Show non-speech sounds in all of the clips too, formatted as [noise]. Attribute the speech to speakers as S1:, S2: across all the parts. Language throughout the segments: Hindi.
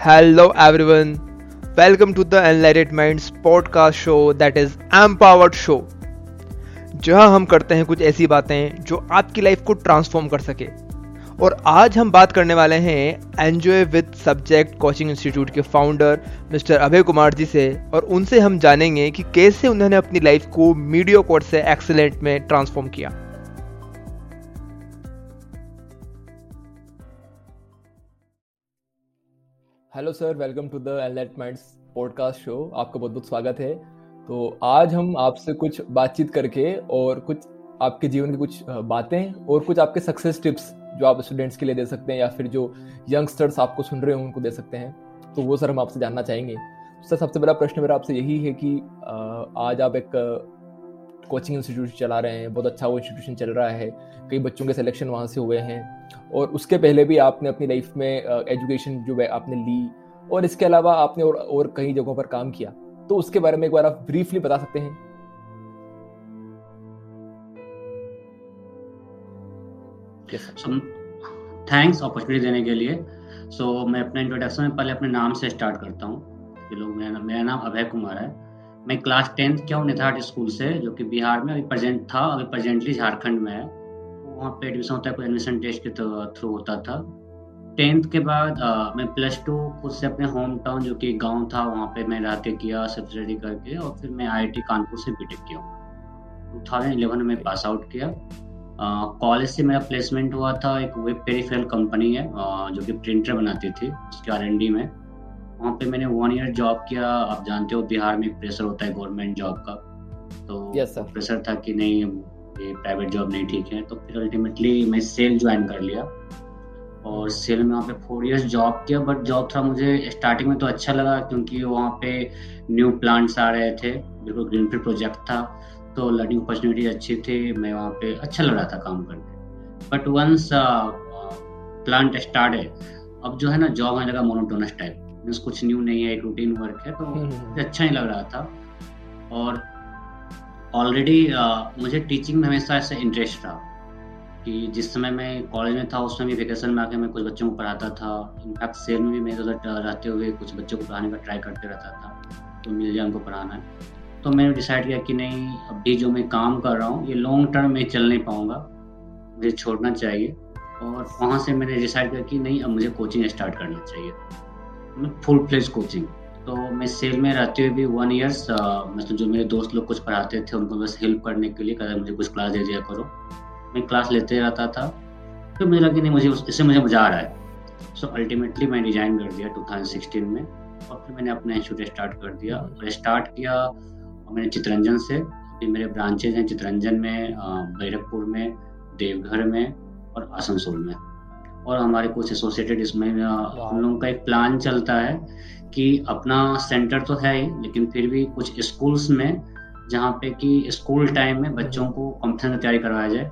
S1: Hello, everyone. Welcome to the Enlightened Minds podcast show that is Empowered Show. जहाँ हम करते हैं कुछ ऐसी बातें जो आपकी लाइफ को ट्रांसफॉर्म कर सके और आज हम बात करने वाले हैं enjoy with subject coaching institute के फाउंडर मिस्टर अभय कुमार जी से और उनसे हम जानेंगे कि कैसे उन्होंने अपनी लाइफ को मीडियो कोर्स से एक्सेलेंट में ट्रांसफॉर्म किया hello sir welcome to the enlight minds podcast show आपका बहुत बहुत स्वागत है। तो आज हम आपसे कुछ बातचीत करके और कुछ आपके जीवन की कुछ बातें और कुछ आपके सक्सेस टिप्स जो आप स्टूडेंट्स के लिए दे सकते हैं या फिर जो यंगस्टर्स आपको सुन रहे हैं, उनको दे सकते हैं। तो वो सर हम आपसे जानना चाहेंगे। सर सबसे बड़ा प्रश्न मेरा आपसे यही है कि आज आप एक कोचिंग इंस्टीट्यूट चला रहे हैं बहुत अच्छा वो इंस्टीट्यूशन चल रहा है कई बच्चों के सिलेक्शन वहाँ से हुए हैं। और उसके पहले भी आपने अपनी लाइफ में एजुकेशन जो है आपने ली और इसके अलावा आपने और, और कई जगहों पर काम किया। तो उसके बारे में एक बार आप ब्रीफली बता सकते हैं।
S2: थैंक्स अपॉर्चुनिटी देने के लिए। सो so, मैं अपने इंट्रोडक्शन में पहले अपने नाम से स्टार्ट करता हूँ। मेरा नाम अभय कुमार है। मैं क्लास टेंथ किया हूँ निथाट स्कूल से जो कि बिहार में अभी प्रेजेंट था अभी प्रेजेंटली झारखंड में है। वहाँ पे एडमिशन होता है एडमिशन टेस्ट के थ्रू होता था। टेंथ के बाद आ, मैं प्लस टू खुद से अपने होम टाउन जो कि गाँव था वहाँ पे मैं रह के किया सब स्टडी करके और फिर मैं आईआईटी कानपुर से बीटेक किया। टू थाउज़ेंड इलेवन में पास आउट किया। कॉलेज से मेरा प्लेसमेंट हुआ था एक वेब पेरीफेरल कंपनी है आ, जो कि प्रिंटर बनाती थी उसके आर में। वहाँ पे मैंने वन ईयर जॉब किया। आप जानते हो बिहार में प्रेशर होता है गवर्नमेंट जॉब का। तो yes, प्रेशर था कि नहीं ये प्राइवेट जॉब नहीं ठीक है। तो फिर अल्टीमेटली मैं सेल ज्वाइन कर लिया। और सेल में वहाँ पे फोर इयर्स जॉब किया। बट जॉब था मुझे स्टार्टिंग में तो अच्छा लगा क्योंकि वहाँ पे न्यू प्लांट्स आ रहे थे। बिल्कुल ग्रीनफील्ड प्रोजेक्ट था। तो लर्निंग अपॉर्चुनिटी अच्छी थी। मैं वहाँ पे अच्छा लग रहा था काम करके। बट वंस प्लांट स्टार्ट है अब जो है ना जॉब आने लगा मोनोटोनस टाइप मीन्स कुछ न्यू नहीं है एक रूटीन वर्क है तो हम्म, हम्म। अच्छा नहीं लग रहा था। और ऑलरेडी मुझे टीचिंग में हमेशा ऐसा इंटरेस्ट था कि जिस समय मैं कॉलेज में था उस समय भी वेकेशन में आके मैं कुछ बच्चों को पढ़ाता था। इनफैक्ट सेल में भी मैं उधर रहते हुए कुछ बच्चों को पढ़ाने का ट्राई करते रहता था तो मिल जाए उनको पढ़ाना। है तो मैंने डिसाइड किया कि नहीं अभी जो मैं काम कर रहा हूँ ये लॉन्ग टर्म में चल नहीं पाऊँगा। मुझे छोड़ना चाहिए। और वहाँ से मैंने डिसाइड किया कि नहीं अब मुझे कोचिंग स्टार्ट करना चाहिए। फुल फ्लेज कोचिंग तो मैं सेल में रहते हुए भी वन ईयर्स मतलब जो मेरे दोस्त लोग कुछ पढ़ाते थे उनको बस हेल्प करने के लिए कहते मुझे कुछ क्लास दे दिया करो। मैं क्लास लेते रहता था। फिर मुझे लगा कि नहीं मुझे इससे मुझे मज़ा आ रहा है। सो अल्टीमेटली मैं डिज़ाइन कर दिया 2016 में और फिर मैंने अपना इंस्टीट्यूट स्टार्ट कर दिया। और स्टार्ट किया मैंने चित्रंजन से फिर मेरे ब्रांचेज हैं चित्रंजन में बैरकपुर में देवघर में और आसनसोल में। और हमारे कुछ एसोसिएटेड इसमें हम लोगों का एक प्लान चलता है कि अपना सेंटर तो है ही लेकिन फिर भी कुछ स्कूल्स में जहाँ पे कि स्कूल टाइम में बच्चों को कॉम्पिटिशन की तैयारी करवाया जाए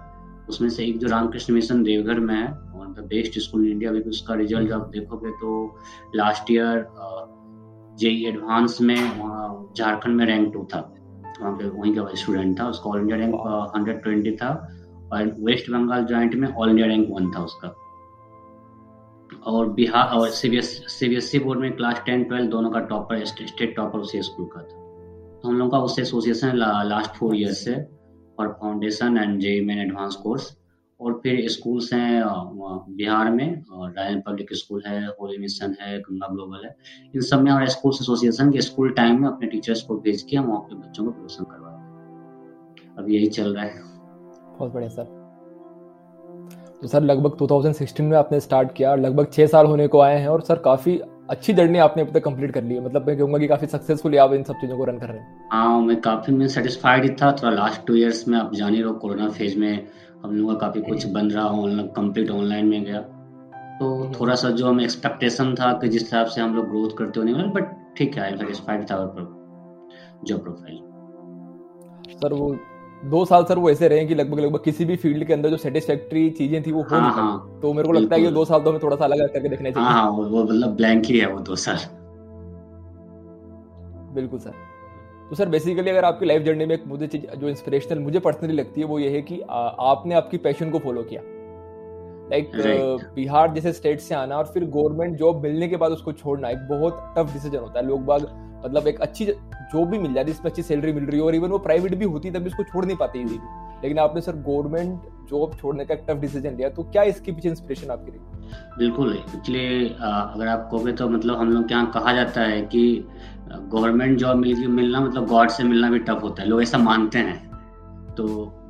S2: उसमें से एक जो रामकृष्ण मिशन देवघर में है one the best school in India अभी उसका रिज़ल्ट आप देखोगे तो लास्ट ईयर जेई एडवांस में झारखंड में रैंक टू था। वहाँ पे वहीं का स्टूडेंट था उसका all India rank hundred twenty था और वेस्ट बंगाल ज्वाइंट में ऑल इंडिया रैंक वन था उसका। और बिहार और सीबीएसई बोर्ड में क्लास टेन ट्वेल्व दोनों का टॉपर स्टेट टॉपर उसी स्कूल का था। तो हम लोग का उससे एसोसिएशन ला, लास्ट फोर ईयर से और foundation and J main advance course और फिर स्कूल्स हैं बिहार में और रायन पब्लिक स्कूल है होली मिशन है गंगा ग्लोबल है। इन सब में हमारे स्कूल एसोसिएशन के स्कूल टाइम में अपने टीचर्स को भेज के हम वहाँ बच्चों को प्रदर्शन करवाते अब यही चल रहा है।
S1: बहुत बढ़िया सर। तो सर लगभग 2016 में आपने स्टार्ट किया और लगभग छः साल होने को आए हैं और सर काफ़ी अच्छी जर्नी आपने अब तक कंप्लीट कर ली है। मतलब मैं कहूँगा कि काफ़ी सक्सेसफुली आप इन सब चीज़ों को रन कर रहे हैं।
S2: हाँ मैं काफ़ी मैं सेटिस्फाइड ही था। थोड़ा लास्ट टू ईयर्स में आप जान ही रहो कोरोना फ़ेज़ में हम लोगों का काफ़ी कुछ बन रहा ऑनलाइन कंप्लीट ऑनलाइन में गया। तो हम्म। थोड़ा सा जो हमें एक्सपेक्टेशन था कि जिस हिसाब से हम लोग ग्रोथ करते होने वाले बट ठीक है आई सेटिस्फाइड था जॉब प्रोफ़ाइल
S1: सर वो दो साल सर वो ऐसे रहे कि लगभग लगभग किसी भी फ़ील्ड के अंदर जो सेटिस्फैक्ट्री चीज़ें थी वो हो हाँ, नहीं हाँ, तो मेरे को लगता है कि दो साल तो हमें थोड़ा सा अलग करके देखना चाहिए।
S2: हाँ, हाँ, वो मतलब ब्लैंक ही है वो दो साल।
S1: बिल्कुल सर। तो सर बेसिकली अगर आपकी लाइफ जर्नी में एक मुझे चीज़ जो इंस्पिरेशनल मुझे पर्सनली लगती है वो ये है कि आ, आपने आपकी पैशन को फॉलो किया। लाइक बिहार जैसे स्टेट से आना और फिर गवर्नमेंट जॉब मिलने के बाद उसको छोड़ना एक बहुत टफ डिसीज़न होता है। लोग बाग मतलब एक अच्छी जॉब भी मिल जाती है, जिसमें अच्छी सैलरी मिल रही है, और इवन वो प्राइवेट भी होती तभी उसको छोड़ नहीं पाते इजीली लेकिन आपने सर गवर्नमेंट जॉब छोड़ने का टफ डिसीज़न लिया तो क्या इसके पीछे इंस्पिरेशन आपकी रही
S2: बिल्कुल एक्चुअली अगर आप कहोगे तो मतलब हम लोग क्या कहा जाता है कि गवर्नमेंट जॉब मिल, मिलना मतलब गॉड से मिलना भी टफ होता है, लोग ऐसा मानते हैं। तो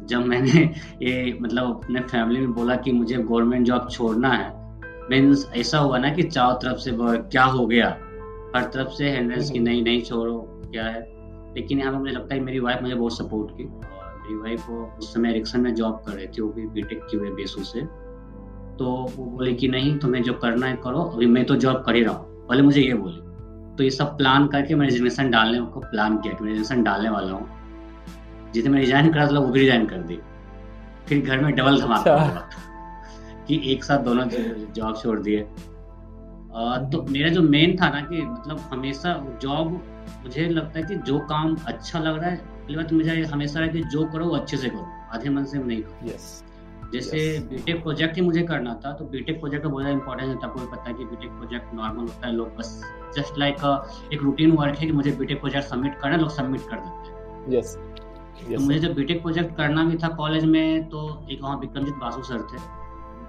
S2: जब मैंने [laughs] ये मतलब अपने फैमिली में बोला कि मुझे गवर्नमेंट जॉब छोड़ना है मीन्स ऐसा हुआ ना कि चारों तरफ़ से क्या हो गया हर तरफ़ से हैंडल्स की। नहीं नहीं छोड़ो क्या है। लेकिन यहाँ पर मुझे लगता है मेरी वाइफ मुझे बहुत सपोर्ट की। और मेरी वाइफ उस समय एरिक्सन में जॉब कर रही थी वो भी बीटेक की हुए बेसू से तो वो बोले कि नहीं तुम्हें जो करना है करो। अभी मैं तो जॉब कर ही रहा हूँ। पहले मुझे ये बोली। तो ये सब प्लान करके मैं रिजर्वेशन डालने को प्लान किया कि मैं रिजर्वेशन डालने वाला हूँ। जिसे मैं रिजाइन करा था वो भी रिजाइन कर दी फिर घर में डबल धमाका अच्छा। कि एक साथ दोनों जॉब छोड़ दिए। तो मेरा जो मेन था ना कि मतलब हमेशा जॉब मुझे लगता है कि जो काम अच्छा लग रहा है पहली बात तो मुझे हमेशा है कि जो करो वो अच्छे से करो आधे मन से नहीं करो yes. जैसे बीटेक प्रोजेक्ट ही मुझे करना था तो बीटेक प्रोजेक्ट का बहुत ज़्यादा इंपॉर्टेंस होता है आपको पता है कि बीटेक प्रोजेक्ट नॉर्मल होता है लोग बस जस्ट लाइक एक रूटीन वर्क है कि मुझे बीटेक प्रोजेक्ट सबमिट करना है लोग सबमिट कर देते हैं
S1: yes.
S2: तो मुझे जब बीटेक प्रोजेक्ट करना भी था कॉलेज में तो एक वहाँ विक्रमजीत बासु सर थे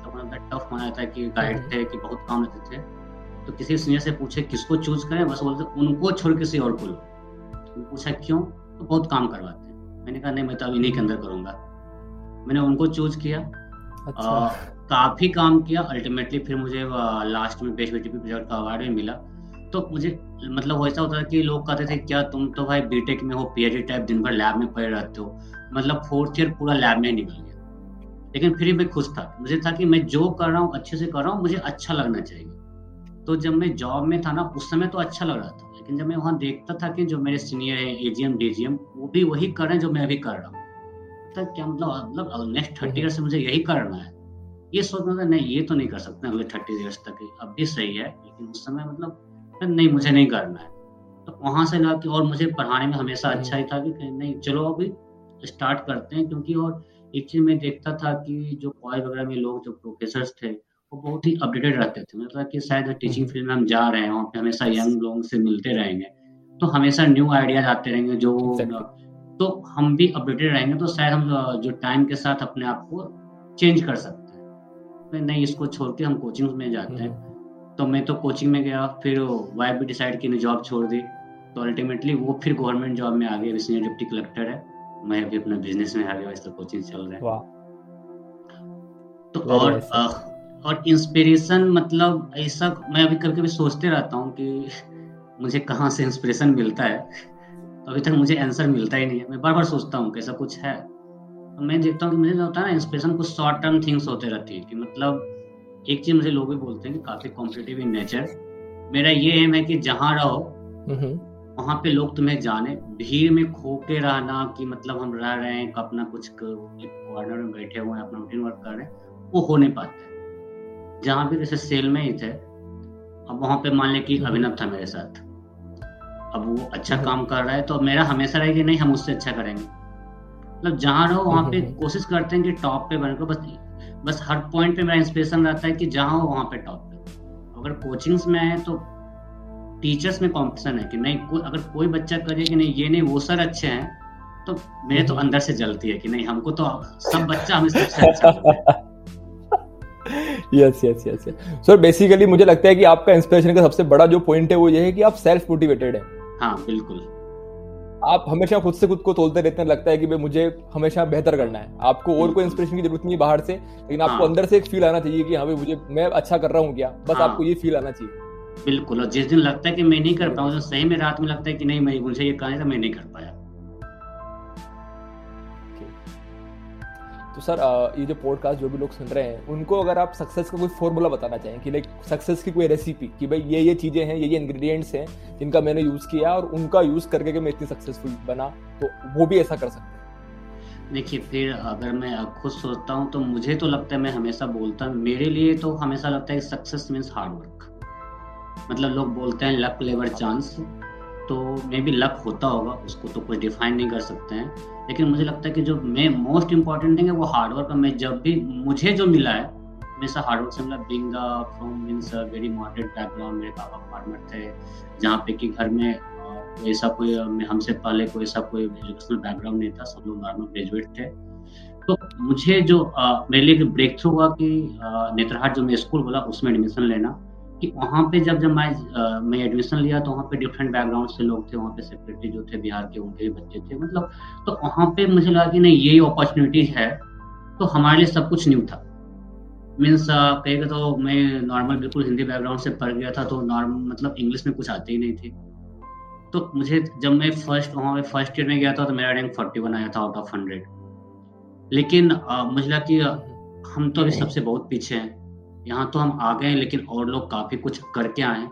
S2: मतलब टफ माना था कि गाइड mm-hmm. थे कि बहुत काम रहते थे तो किसी सीनियर से पूछे किसको चूज़ करें बस बोलते उनको छोड़ किसी और को लो। तो पूछा क्यों? तो बहुत काम करवाते हैं। मैंने कहा नहीं मैं तो अब इन्हीं के अंदर करूँगा। मैंने उनको चूज़ किया। अच्छा। आ, काफ़ी काम किया। अल्टीमेटली फिर मुझे लास्ट में बेस्ट बीटीपी प्रोजेक्ट का अवार्ड भी मिला। तो मुझे मतलब वैसा होता था कि लोग कहते थे क्या तुम तो भाई बीटेक में हो पीएचडी टाइप दिन भर लैब में पड़े रहते हो? मतलब फोर्थ ईयर पूरा लैब में निकल गया। लेकिन फिर भी मैं खुश था। मुझे था कि मैं जो कर रहा हूँ अच्छे से कर रहा हूँ मुझे अच्छा लगना चाहिए। तो जब मैं जॉब में था ना उस समय तो अच्छा लग रहा था लेकिन जब मैं वहाँ देखता था कि जो मेरे सीनियर है एजीएम डीजीएम वो भी वही कर रहे हैं जो मैं अभी कर रहा हूँ। तो क्या मतलब मतलब नेक्स्ट थर्टी ईयर से मुझे यही करना है। ये सोचना था नहीं ये तो नहीं कर सकते अगले थर्टी ईयर्स तक अब भी सही है। लेकिन उस समय मतलब नहीं मुझे नहीं करना है। तो वहाँ से लगा कि और मुझे पढ़ाने में हमेशा अच्छा ही था। कि नहीं चलो अभी स्टार्ट करते हैं क्योंकि और एक चीज़ मैं देखता था कि जो कॉलेज वगैरह में लोग जो प्रोफेसर थे वो बहुत ही अपडेटेड रहते थे। मतलब कि शायद टीचिंग फ़ील्ड में हम जा रहे हैं वहाँ पे हमेशा यंग लोगों से मिलते रहेंगे। तो हमेशा न्यू आइडियाज़ आते रहेंगे जो तो हम भी अपडेटेड रहेंगे तो शायद हम जो टाइम के साथ अपने आप को चेंज कर सकते हैं। तो नहीं इसको छोड़ के हम कोचिंग में जाते हैं। हम्म। तो मैं तो कोचिंग में गया फिर वाइफ भी डिसाइड की जॉब छोड़ दी। तो अल्टीमेटली वो फिर गवर्नमेंट जॉब में आ गए। सीनियर डिप्टी कलेक्टर है। मैं अभी अपना बिज़नेस में आ गया इस कोचिंग चल रहा है। तो और और इंस्पिरेशन मतलब ऐसा मैं अभी कभी कभी सोचते रहता हूँ कि मुझे कहाँ से इंस्पिरेशन मिलता है। अभी तक मुझे आंसर मिलता ही नहीं है। मैं बार बार सोचता हूँ कैसा कुछ है। तो मैं देखता हूँ कि मुझे होता है ना इंस्पिरेशन कुछ शॉर्ट टर्म थिंग्स होते रहती है कि मतलब एक चीज़ मुझे लोग भी बोलते हैं कि काफ़ी कॉम्पिटेटिव इन नेचर मेरा ये एम है कि जहाँ रहो वहाँ पे लोग तुम्हें जाने। भीड़ में खो के रहना कि मतलब हम रह रहे हैं अपना कुछ कॉर्नर में बैठे हुए हैं अपना रूटीन वर्क कर रहे हैं वो हो नहीं पाता जहाँ भी जैसे सेल में ही थे अब वहाँ पे मान लें कि अभिनव था मेरे साथ अब वो अच्छा हम्म। काम कर रहा है तो मेरा हमेशा रहे कि नहीं हम उससे अच्छा करेंगे मतलब जहाँ रहो वहाँ पे हम्म। कोशिश करते हैं कि टॉप पे बने को बस बस हर पॉइंट पे मेरा इंस्पिरेशन रहता है कि जहाँ हो वहाँ पे टॉप पे अगर कोचिंग्स में आए तो टीचर्स में कॉम्पिटिशन है कि नहीं को, अगर कोई बच्चा करे कि नहीं ये नहीं वो सर अच्छे हैं तो मेरे तो हम्म। अंदर से जलती है कि नहीं हमको तो [laughs] सब बच्चा हमें सबसे अच्छा [laughs]
S1: yes yes yes sir basically मुझे लगता है कि आपका इंस्पिरेशन का सबसे बड़ा जो पॉइंट है वो ये है कि आप सेल्फ मोटिवेटेड है।
S2: हाँ बिल्कुल।
S1: आप हमेशा खुद से खुद को तोलते रहते हैं लगता है कि भाई मुझे हमेशा बेहतर करना है। आपको और कोई इंस्पिरेशन की ज़रूरत नहीं है बाहर से लेकिन आपको हाँ। अंदर से एक फील आना चाहिए कि हाँ भाई मुझे मैं अच्छा कर रहा हूँ क्या? बस हाँ। आपको ये फील आना चाहिए।
S2: बिल्कुल और जिस दिन लगता है कि मैं नहीं कर पाऊँ सही में रात में लगता है कि नहीं मैं मुझे ये कहा था मैं नहीं कर पाया।
S1: तो सर ये जो पॉडकास्ट जो भी लोग सुन रहे हैं, उनको अगर आप सक्सेस का कोई फॉर्मूला बताना चाहें, कि लाइक सक्सेस की कोई रेसिपी कि भाई ये ये चीज़ें हैं, ये ये इंग्रेडिएंट्स हैं, जिनका मैंने यूज़ किया और उनका यूज़ करके कि मैं इतनी सक्सेसफुल बना तो वो भी ऐसा कर सकते
S2: देखिए, फिर अगर मैं खुद सोचता हूँ तो मुझे तो लगता है मैं हमेशा बोलता हूँ, मेरे लिए तो हमेशा लगता है सक्सेस मीन्स हार्डवर्क मतलब लोग बोलते हैं लक लेवर चांस तो मे भी लक होता होगा, उसको तो कुछ डिफाइन नहीं कर सकते हैं। लेकिन मुझे लगता है कि जो मैं मोस्ट इंपॉर्टेंट थिंग है, वो हार्डवर्क मैं जब भी, मुझे जो मिला है हमेशा हार्ड वर्क से मतलब being from means very moderate background मेरे पापा फार्मर थे। जहाँ पे कि घर में ऐसा कोई हमसे पहले कोई ऐसा कोई एजुकेशनल बैकग्राउंड नहीं था। सब लोग नॉर्मल ग्रेजुएट थे। तो मुझे जो मेरे लिए ब्रेक थ्रू हुआ कि नेत्रहाट जो मैं स्कूल बोला उसमें एडमिशन लेना। कि वहाँ पे जब जब मैं आ, मैं एडमिशन लिया तो वहाँ पे डिफरेंट बैकग्राउंड से लोग थे वहाँ पे सेक्रेटरी जो थे बिहार के उनके भी बच्चे थे मतलब तो वहाँ पे मुझे लगा कि नहीं यही अपॉर्चुनिटीज़ है तो हमारे लिए सब कुछ न्यू था। मीन्स कहेगा तो मैं नॉर्मल बिल्कुल हिंदी बैकग्राउंड से पढ़ गया था तो नॉर्मल मतलब इंग्लिश में कुछ आते ही नहीं थे। तो मुझे जब मैं फ़र्स्ट वहाँ पे फ़र्स्ट ईयर में गया था तो मेरा रैंक फोर्टी वन आया था आउट ऑफ़ हंड्रेड लेकिन मुझे लगा कि हम तो अभी सबसे बहुत पीछे हैं। यहाँ तो हम आ गए लेकिन और लोग काफ़ी कुछ करके आए।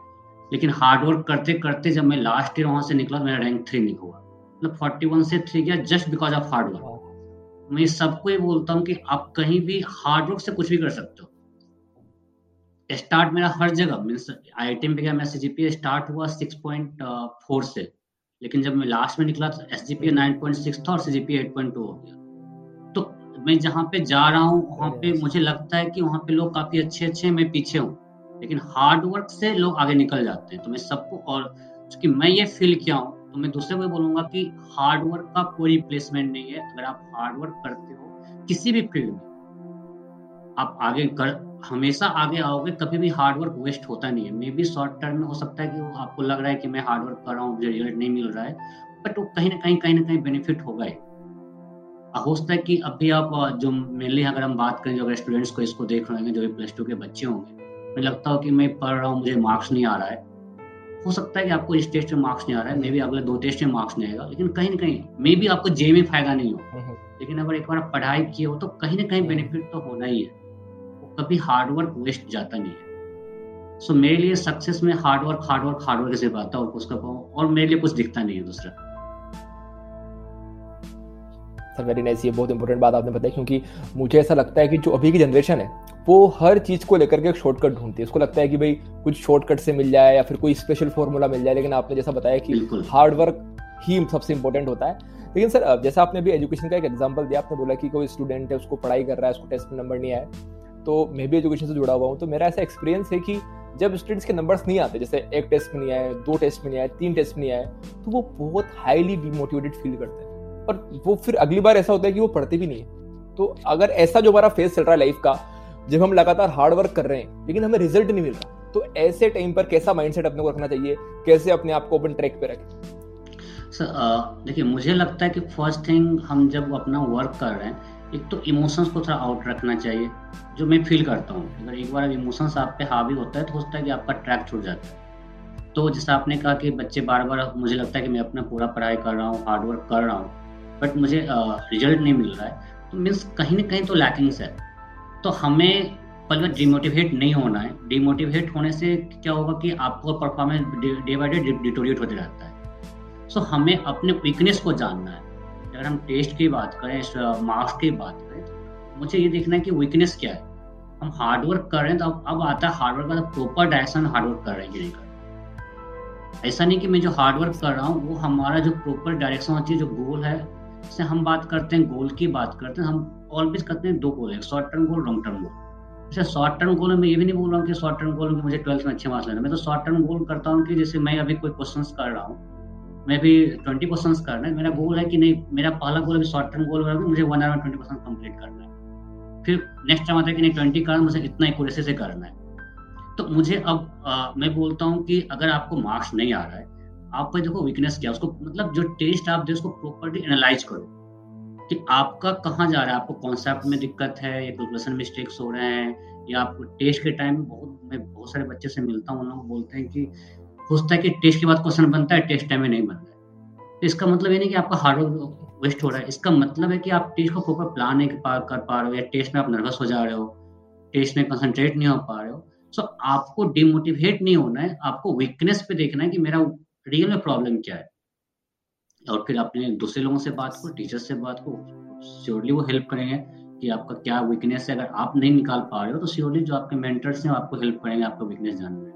S2: लेकिन हार्ड वर्क करते करते जब मैं लास्ट ईयर वहाँ से निकला मेरा रैंक थ्री नहीं हुआ। मतलब फोर्टी वन से थ्री गया just because of hard work मैं सबको ये बोलता हूँ कि आप कहीं भी हार्ड वर्क से कुछ भी कर सकते हो। स्टार्ट मेरा हर जगह means I I T M पे गया मैं सी जी स्टार्ट हुआ सिक्स पॉइंट फोर से। लेकिन जब मैं लास्ट में निकला तो S G P nine point six था और C G P eight point two हो गया। मैं जहाँ पे जा रहा हूँ वहाँ पे मुझे लगता है कि वहाँ पे लोग काफ़ी अच्छे अच्छे मैं पीछे हूँ। लेकिन हार्ड वर्क से लोग आगे निकल जाते हैं। तो मैं सबको और क्योंकि मैं ये फील किया हूँ तो मैं दूसरे को बोलूँगा कि हार्ड वर्क का कोई रिप्लेसमेंट नहीं है। अगर आप हार्ड वर्क करते हो किसी भी फ़ील्ड में आप आगे कर हमेशा आगे आओगे कभी भी हार्ड वर्क वेस्ट होता नहीं है। मे बी शॉर्ट टर्म में हो सकता है कि वो आपको लग रहा है कि मैं हार्ड वर्क कर रहा हूँ मुझे रिज़ल्ट नहीं मिल रहा है बट वो कहीं ना कहीं कहीं ना कहीं बेनिफिट होगा ही। हो सकता है कि अभी आप जो मेनली अगर हम बात करें जो अगर स्टूडेंट्स को इसको देख रहे होंगे जो भी प्लस टू के बच्चे होंगे मुझे लगता हो कि मैं पढ़ रहा हूँ मुझे मार्क्स नहीं आ रहा है। हो सकता है कि आपको इस टेस्ट में मार्क्स नहीं आ रहा है मे भी अगले दो टेस्ट में मार्क्स नहीं आएगा लेकिन कहीं ना कहीं मे भी आपको जे में फ़ायदा नहीं हो। हम्म, हम्म। लेकिन अगर एक बार पढ़ाई किए हो तो कहीं ना कहीं बेनिफिट तो होना ही है। कभी हार्डवर्क वेस्ट जाता नहीं है। सो so, मेरे लिए सक्सेस में hard work hard work hard work hard work से आता है और उसका और मेरे लिए कुछ दिखता नहीं है दूसरा।
S1: सर वेरी नाइस ये बहुत इंपॉर्टेंट बात आपने बताई क्योंकि मुझे ऐसा लगता है कि जो अभी की जनरेशन है वो हर चीज़ को लेकर के एक शॉर्टकट ढूंढती है। उसको लगता है कि भाई कुछ शॉर्टकट से मिल जाए या फिर कोई स्पेशल फॉर्मूला मिल जाए लेकिन आपने जैसा बताया कि हार्ड वर्क ही सबसे इंपॉर्टेंट होता है। लेकिन सर जैसा आपने भी एजुकेशन का एक एग्ज़ाम्पल दिया आपने बोला कि कोई स्टूडेंट है उसको पढ़ाई कर रहा है उसको टेस्ट में नंबर नहीं आया तो मैं भी एजुकेशन से जुड़ा हुआ हूँ तो मेरा ऐसा एक्सपीरियंस है कि जब स्टूडेंट्स के नंबर्स नहीं आते जैसे एक टेस्ट में नहीं आए दो टेस्ट में नहीं आए तीन टेस्ट में नहीं आए तो वो बहुत हाईली डिमोटिवेटेड फील करते हैं। और वो फिर अगली बार ऐसा होता है कि वो पढ़ते भी नहीं है। तो अगर ऐसा जो हमारा फेस चल रहा है लाइफ का, जब हम लगातार हार्ड वर्क कर रहे हैं, लेकिन हमें रिज़ल्ट नहीं मिल रहा तो ऐसे टाइम पर कैसा माइंडसेट अपने को रखना चाहिए? कैसे अपने आप को अपन ट्रैक पे रखें?
S2: देखिए, मुझे लगता है कि फ़र्स्ट थिंग हम जब अपना वर्क कर रहे हैं, एक तो इमोशंस को थोड़ा आउट रखना चाहिए, जो मैं फील करता हूँ। अगर एक बार इमोशंस आप पे हावी होता है तो होता है कि आपका ट्रैक छूट जाता है। तो जैसा आपने कहा कि बच्चे बार बार मुझे लगता है कि मैं अपना पूरा पढ़ाई कर रहा हूँ हार्डवर्क कर रहा हूँ। बट मुझे रिज़ल्ट नहीं मिल रहा है तो मीन्स कहीं ना कहीं तो लैकिंग्स है। तो हमें पहले डिमोटिवेट नहीं होना है। डिमोटिवेट होने से क्या होगा कि आपको performance day by day deteriorate होते रहता है। सो so, हमें अपने वीकनेस को जानना है। अगर हम टेस्ट की बात करें मार्क्स की बात करें मुझे ये देखना है कि वीकनेस क्या है। हम हार्डवर्क कर रहे हैं तो अब अब आता है हार्डवर्क का प्रॉपर डायरेक्शन हार्डवर्क कर रहे हैं कि नहीं कर रहे ऐसा नहीं कि मैं जो हार्डवर्क कर रहा हूँ वो हमारा जो प्रॉपर डायरेक्शन होती है जो गोल है जैसे हम बात करते हैं गोल की बात करते हैं हम ऑलवेज करते हैं दो गोल है short term goal long term goal जैसे शॉर्ट टर्म गोल में ये भी नहीं बोल रहा हूँ कि शॉर्ट टर्म गोल में मुझे ट्वेल्थ में अच्छे मार्क्स लेना मैं तो शॉर्ट टर्म गोल करता हूँ कि जैसे मैं अभी कोई क्वेश्चन कर रहा हूँ मैं भी ट्वेंटी क्वेश्चन करना है मेरा गोल है कि नहीं मेरा पहला गोल अभी शॉर्ट टर्म गोल है मुझे one hour twenty percent complete करना है। फिर नेक्स्ट टाइम आता है कि नहीं ट्वेंटी करना मुझे इतना एक्यूरेसी से करना है। तो मुझे अब आ, मैं बोलता हूँ कि अगर आपको मार्क्स नहीं आ रहा है आप पर देखो वीकनेस क्या उसको मतलब जो टेस्ट आप दे, उसको प्रॉपरली एनालाइज करो कि आपका कहाँ जा रहा है, आपको कॉन्सेप्ट में दिक्कत है, या कैलकुलेशन मिस्टेक्स हो रहे हैं, या आपको टेस्ट के टाइम बहुत, मैं बहुत सारे बच्चे से मिलता हूँ, उन बोलते हैं कि सोचता है कि टेस्ट के बाद क्वेश्चन बनता है टेस्ट टाइम में नहीं बनता है। तो इसका मतलब ये नहीं कि आपका हार्ड वर्क वेस्ट हो रहा है, इसका मतलब है कि आप टेस्ट को प्रॉपर प्लान नहीं कर पा रहे हो, या टेस्ट में आप नर्वस हो जा रहे हो टेस्ट में कंसंट्रेट नहीं हो पा रहे हो। सो आपको डिमोटिवेट नहीं होना है, आपको वीकनेस पे देखना है कि मेरा रियल में प्रॉब्लम क्या है? और फिर अपने दूसरे लोगों से बात करो टीचर से बात करो श्योरली वो हेल्प करेंगे कि आपका क्या वीकनेस है। अगर आप नहीं निकाल पा रहे हो तो श्योरली जो आपके मेंटर्स हैं आपको हेल्प करेंगे आपका वीकनेस जानने में।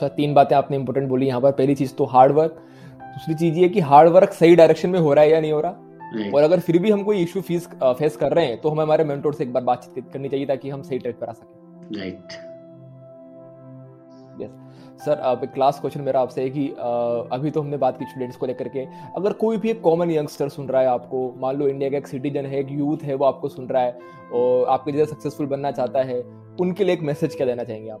S1: तो तीन बातें आपने इंपॉर्टेंट बोली यहाँ पर। पहली चीज़ तो हार्ड वर्क दूसरी चीज़ ये कि हार्ड वर्क सही डायरेक्शन में हो रहा है या नहीं हो रहा। और अगर फिर भी हम कोई इशू फ़ीस फेस कर रहे हैं तो हमें हमारे मेंटोर से एक बार बातचीत करनी चाहिए ताकि हम सही ट्रैक पर आ सकें।
S2: राइट
S1: यस सर अब क्लास क्वेश्चन मेरा आपसे है कि अभी तो हमने बात की स्टूडेंट्स को लेकर के। अगर कोई भी एक कॉमन यंगस्टर सुन रहा है आपको मान लो इंडिया का एक सिटीजन है एक यूथ है वो आपको सुन रहा है और आपके जैसे सक्सेसफुल बनना चाहता है उनके लिए एक मैसेज क्या देना चाहेंगे आप?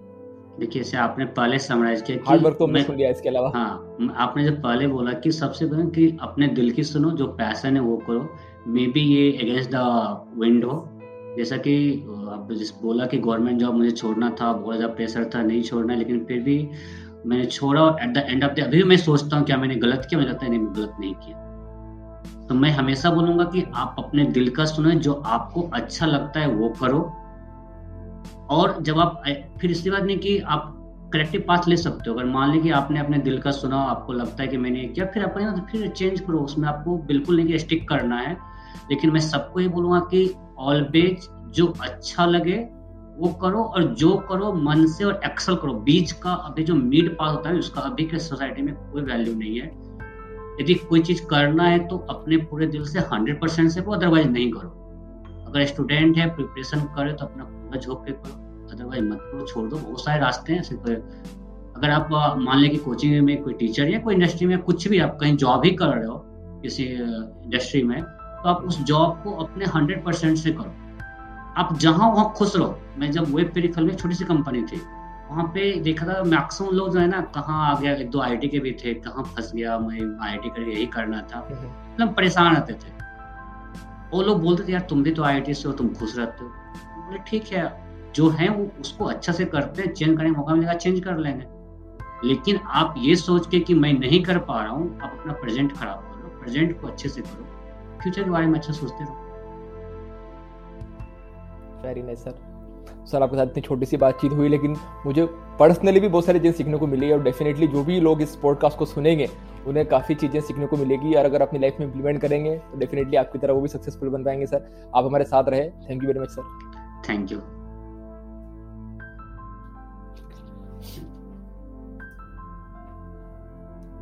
S2: देखिए जैसे आपने पहले समराइज किया
S1: वर्क तो हमने सुन लिया इसके अलावा।
S2: हाँ आपने जब पहले बोला कि सबसे पहले कि अपने दिल की सुनो जो पैसन है वो करो। मे बी ये अगेंस्ट द विंड हो जैसा कि आप जिस बोला कि गवर्नमेंट जॉब मुझे छोड़ना था, बहुत ज़्यादा प्रेशर था नहीं छोड़ना, लेकिन फिर भी मैंने छोड़ा और at the end of the अभी मैं सोचता हूँ क्या मैंने गलत किया, मुझे लगता है नहीं, मैं गलत नहीं किया। तो मैं हमेशा बोलूँगा कि आप अपने दिल का सुने, जो आपको अच्छा लगता है वो करो। और जब आप फिर इसके बाद नहीं कि आप करेक्टिव पाथ ले सकते हो। अगर मान लीजिए कि आपने अपने दिल का सुना, आपको लगता है कि मैंने किया, फिर अपने तो फिर चेंज करो, उसमें आपको बिल्कुल नहीं कि स्टिक करना है। लेकिन मैं सबको ये बोलूँगा कि ऑलवेज जो अच्छा लगे, वो करो और जो करो, मन से और एक्सल करो। बीच का अभी जो मीड पास होता है, उसका अभी के सोसाइटी में कोई वैल्यू नहीं है। यदि कोई चीज़ करना है तो अपने पूरे दिल से हंड्रेड परसेंट से करो अदरवाइज़ नहीं करो। अगर स्टूडेंट है प्रिपरेशन करे तो अपना पूरा झोंक के करो। अदरवाइज़ मत करो, छोड़ दो। बहुत सारे रास्ते हैं, सिर्फ़ अगर आप मान लें कि कोचिंग में कोई टीचर या कोई इंडस्ट्री में कुछ भी आप कहीं जॉब ही कर रहे हो, किसी इंडस्ट्री में तो आप उस जॉब को अपने हंड्रेड परसेंट से करो। आप जहाँ वहाँ खुश रहो। मैं जब वेब पेरिफल में छोटी सी कंपनी थी वहाँ पे देखा था मैक्सिमम लोग जो है ना कहाँ आ गया? एक दो आई के भी थे कहाँ फंस गया? मैं आई कर यही करना था। हम्म, हम्म। मतलब परेशान रहते थे। वो लोग बोलते थे यार तुम भी तो आई से हो तुम खुश रहते हो। बोले ठीक है जो है वो उसको अच्छा से करते हैं चेंज करने का मौका मिलेगा चेंज कर लेंगे। लेकिन आप ये सोच के कि मैं नहीं कर पा रहा हूँ आप अपना प्रेजेंट खराब करो प्रेजेंट को अच्छे से करो। फ्यूचर के बारे में अच्छा सोचते रहो
S1: वेरी नाइस सर सर आपके साथ इतनी छोटी सी बातचीत हुई लेकिन मुझे पर्सनली भी बहुत सारी चीज़ें सीखने को मिली और डेफिनेटली जो भी लोग इस पॉडकास्ट को सुनेंगे उन्हें काफ़ी चीज़ें सीखने को मिलेगी और अगर अपनी लाइफ में इंप्लीमेंट करेंगे तो डेफिनेटली आपकी तरह वो भी सक्सेसफुल बन पाएँगे सर आप हमारे साथ रहे. Thank you very much sir
S2: thank you